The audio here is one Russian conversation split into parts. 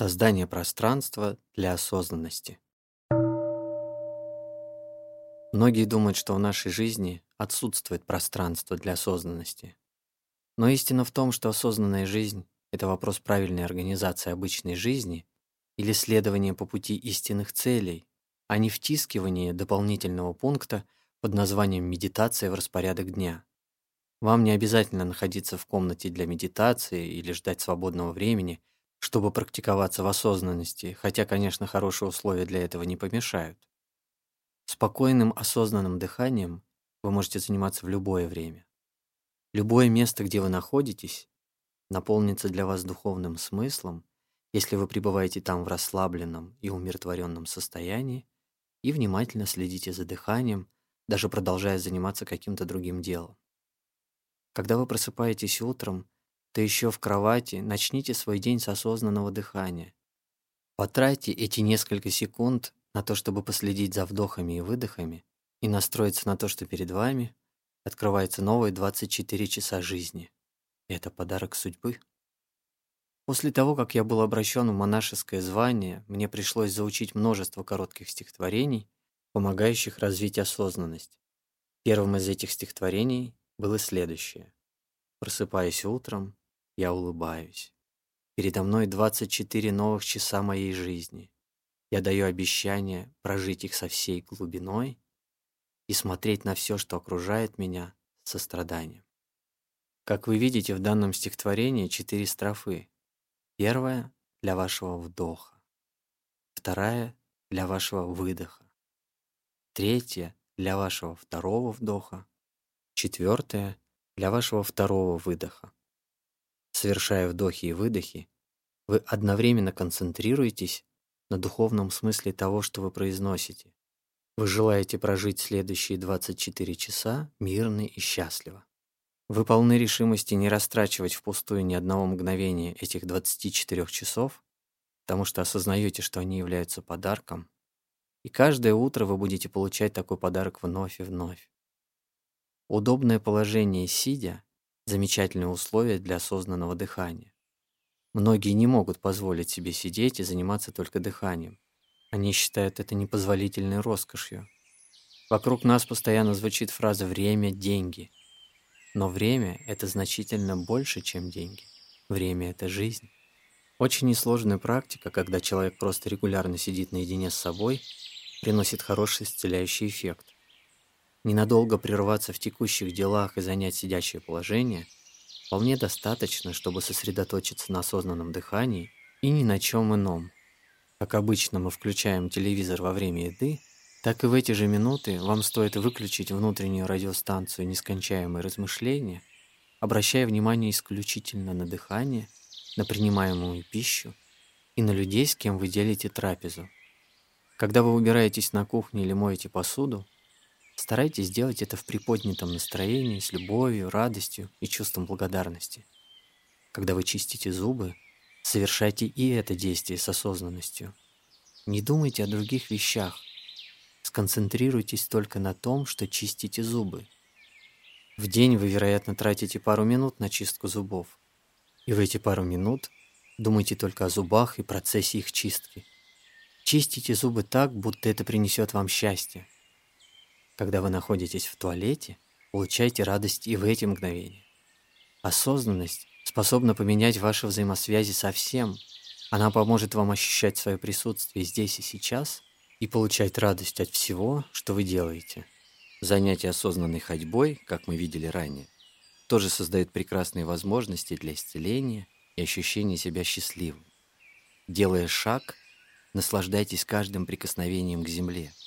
Создание пространства для осознанности. Многие думают, что в нашей жизни отсутствует пространство для осознанности. Но истина в том, что осознанная жизнь — это вопрос правильной организации обычной жизни или следования по пути истинных целей, а не втискивание дополнительного пункта под названием «медитация в распорядок дня». Вам не обязательно находиться в комнате для медитации или ждать свободного времени, чтобы практиковаться в осознанности, хотя, конечно, хорошие условия для этого не помешают. Спокойным осознанным дыханием вы можете заниматься в любое время. Любое место, где вы находитесь, наполнится для вас духовным смыслом, если вы пребываете там в расслабленном и умиротворенном состоянии и внимательно следите за дыханием, даже продолжая заниматься каким-то другим делом. Когда вы просыпаетесь утром, то еще в кровати начните свой день с осознанного дыхания. Потратьте эти несколько секунд на то, чтобы последить за вдохами и выдохами и настроиться на то, что перед вами открывается новые 24 часа жизни. это подарок судьбы. После того, как я был обращен в монашеское звание, мне пришлось заучить множество коротких стихотворений, помогающих развить осознанность. Первым из этих стихотворений было следующее. Просыпаясь утром, я улыбаюсь. Передо мной 24 новых часа моей жизни. Я даю обещание прожить их со всей глубиной и смотреть на все, что окружает меня, со страданием. Как вы видите, в данном стихотворении четыре строфы. Первая — для вашего вдоха. Вторая — для вашего выдоха. Третья — для вашего второго вдоха. Четвертая — для вашего второго выдоха. Совершая вдохи и выдохи, вы одновременно концентрируетесь на духовном смысле того, что вы произносите. Вы желаете прожить следующие 24 часа мирно и счастливо. Вы полны решимости не растрачивать впустую ни одного мгновения этих 24 часов, потому что осознаете, что они являются подарком, и каждое утро вы будете получать такой подарок вновь и вновь. Удобное положение сидя – замечательное условие для осознанного дыхания. Многие не могут позволить себе сидеть и заниматься только дыханием. Они считают это непозволительной роскошью. Вокруг нас постоянно звучит фраза «время – деньги». Но время – это значительно больше, чем деньги. Время – это жизнь. Очень несложная практика, когда человек просто регулярно сидит наедине с собой, приносит хороший исцеляющий эффект. Ненадолго прерваться в текущих делах и занять сидящее положение вполне достаточно, чтобы сосредоточиться на осознанном дыхании и ни на чем ином. Как обычно мы включаем телевизор во время еды, так и в эти же минуты вам стоит выключить внутреннюю радиостанцию нескончаемые размышления, обращая внимание исключительно на дыхание, на принимаемую пищу и на людей, с кем вы делите трапезу. Когда вы убираетесь на кухне или моете посуду, Старайтесь сделать это в приподнятом настроении, с любовью, радостью и чувством благодарности. Когда вы чистите зубы, совершайте и это действие с осознанностью. Не думайте о других вещах. Сконцентрируйтесь только на том, что чистите зубы. В день вы, вероятно, тратите пару минут на чистку зубов. И в эти пару минут думайте только о зубах и процессе их чистки. Чистите зубы так, будто это принесет вам счастье. Когда вы находитесь в туалете, получайте радость и в эти мгновения. Осознанность способна поменять ваши взаимосвязи со всем. Она поможет вам ощущать свое присутствие здесь и сейчас и получать радость от всего, что вы делаете. Занятие осознанной ходьбой, как мы видели ранее, тоже создает прекрасные возможности для исцеления и ощущения себя счастливым. Делая шаг, наслаждайтесь каждым прикосновением к земле –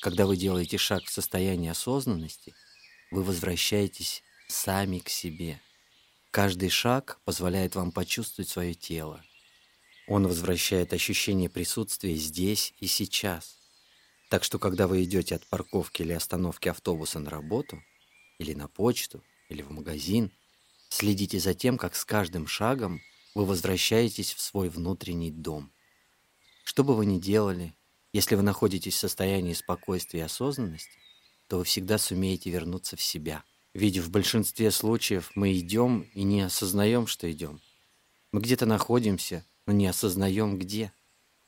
когда вы делаете шаг в состоянии осознанности, вы возвращаетесь сами к себе. Каждый шаг позволяет вам почувствовать свое тело. Он возвращает ощущение присутствия здесь и сейчас. Так что, когда вы идете от парковки или остановки автобуса на работу, или на почту, или в магазин, следите за тем, как с каждым шагом вы возвращаетесь в свой внутренний дом. Что бы вы ни делали, если вы находитесь в состоянии спокойствия и осознанности, то вы всегда сумеете вернуться в себя. Ведь в большинстве случаев мы идем и не осознаем, что идем. Мы где-то находимся, но не осознаем где.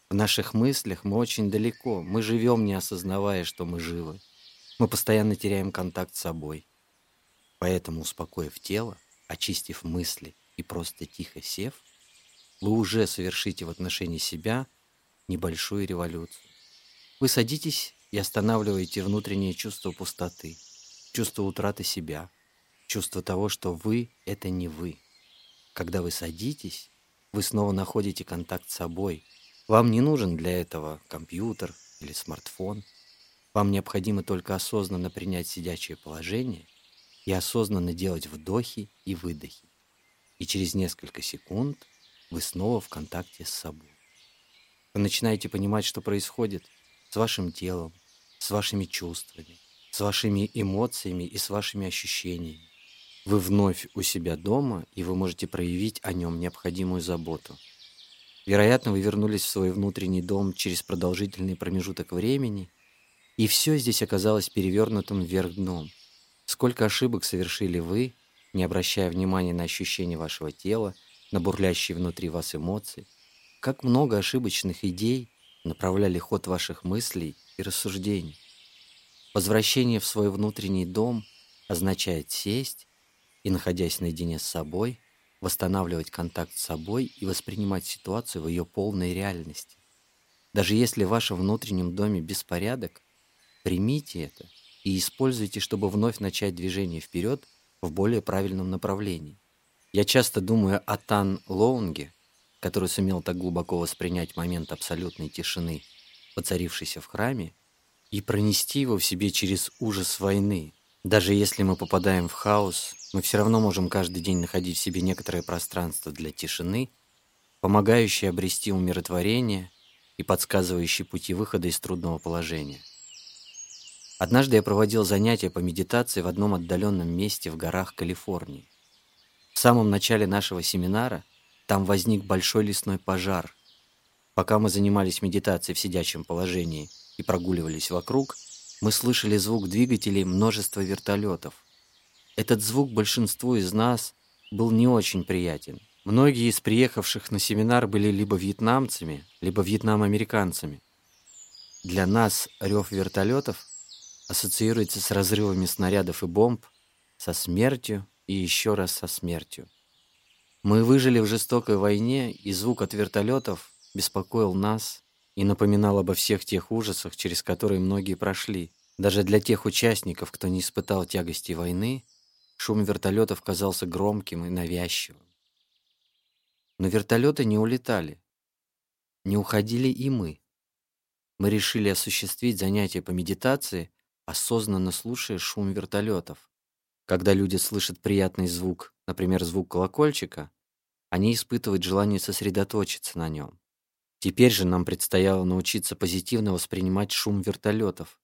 В наших мыслях мы очень далеко, мы живем, не осознавая, что мы живы. Мы постоянно теряем контакт с собой. Поэтому, успокоив тело, очистив мысли и просто тихо сев, вы уже совершите в отношении себя небольшую революцию. Вы садитесь и останавливаете внутреннее чувство пустоты, чувство утраты себя, чувство того, что вы — это не вы. Когда вы садитесь, вы снова находите контакт с собой, вам не нужен для этого компьютер или смартфон. Вам необходимо только осознанно принять сидячее положение и осознанно делать вдохи и выдохи. И через несколько секунд вы снова в контакте с собой. Вы начинаете понимать, что происходит с вашим телом, с вашими чувствами, с вашими эмоциями и с вашими ощущениями. Вы вновь у себя дома, и вы можете проявить о нем необходимую заботу – Вероятно, вы вернулись в свой внутренний дом через продолжительный промежуток времени, и все здесь оказалось перевернутым вверх дном. Сколько ошибок совершили вы, не обращая внимания на ощущения вашего тела, на бурлящие внутри вас эмоции, как много ошибочных идей направляли ход ваших мыслей и рассуждений. Возвращение в свой внутренний дом означает сесть и, находясь наедине с собой, восстанавливать контакт с собой и воспринимать ситуацию в ее полной реальности. Даже если в вашем внутреннем доме беспорядок, примите это и используйте, чтобы вновь начать движение вперед в более правильном направлении. Я часто думаю о Тан Лоунге, который сумел так глубоко воспринять момент абсолютной тишины, поцарившейся в храме, и пронести его в себе через ужас войны, даже если мы попадаем в хаос, мы все равно можем каждый день находить в себе некоторое пространство для тишины, помогающее обрести умиротворение и подсказывающее пути выхода из трудного положения. Однажды я проводил занятия по медитации в одном отдаленном месте в горах Калифорнии. В самом начале нашего семинара там возник большой лесной пожар. Пока мы занимались медитацией в сидячем положении и прогуливались вокруг – мы слышали звук двигателей множества вертолетов. Этот звук большинству из нас был не очень приятен. Многие из приехавших на семинар были либо вьетнамцами, либо вьетнам-американцами. Для нас рев вертолетов ассоциируется с разрывами снарядов и бомб, со смертью и еще раз со смертью. Мы выжили в жестокой войне, и звук от вертолетов беспокоил нас и напоминал обо всех тех ужасах, через которые многие прошли. Даже для тех участников, кто не испытал тягости войны, шум вертолетов казался громким и навязчивым. Но вертолеты не улетали. Не уходили и мы. Мы решили осуществить занятие по медитации, осознанно слушая шум вертолетов. Когда люди слышат приятный звук, например, звук колокольчика, они испытывают желание сосредоточиться на нем. Теперь же нам предстояло научиться позитивно воспринимать шум вертолетов.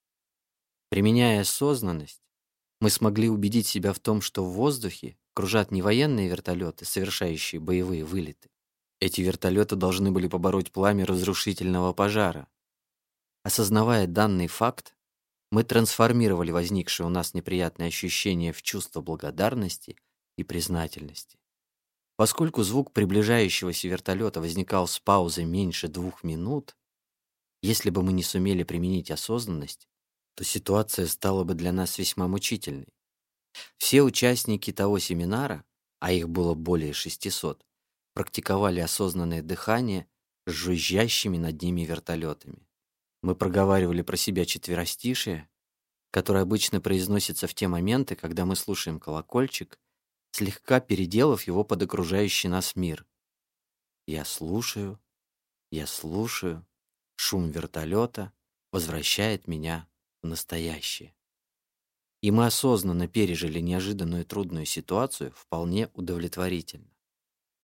Применяя осознанность, мы смогли убедить себя в том, что в воздухе кружат не военные вертолеты, совершающие боевые вылеты. Эти вертолеты должны были побороть пламя разрушительного пожара. Осознавая данный факт, мы трансформировали возникшее у нас неприятное ощущение в чувство благодарности и признательности. Поскольку звук приближающегося вертолета возникал с паузой меньше двух минут, если бы мы не сумели применить осознанность, то ситуация стала бы для нас весьма мучительной. Все участники того семинара, а их было более 600, практиковали осознанное дыхание с жужжащими над ними вертолетами. Мы проговаривали про себя четверостишие, которое обычно произносится в те моменты, когда мы слушаем колокольчик слегка переделав его под окружающий нас мир. Я слушаю, я слушаю, шум вертолета возвращает меня в настоящее. И мы осознанно пережили неожиданную трудную ситуацию вполне удовлетворительно.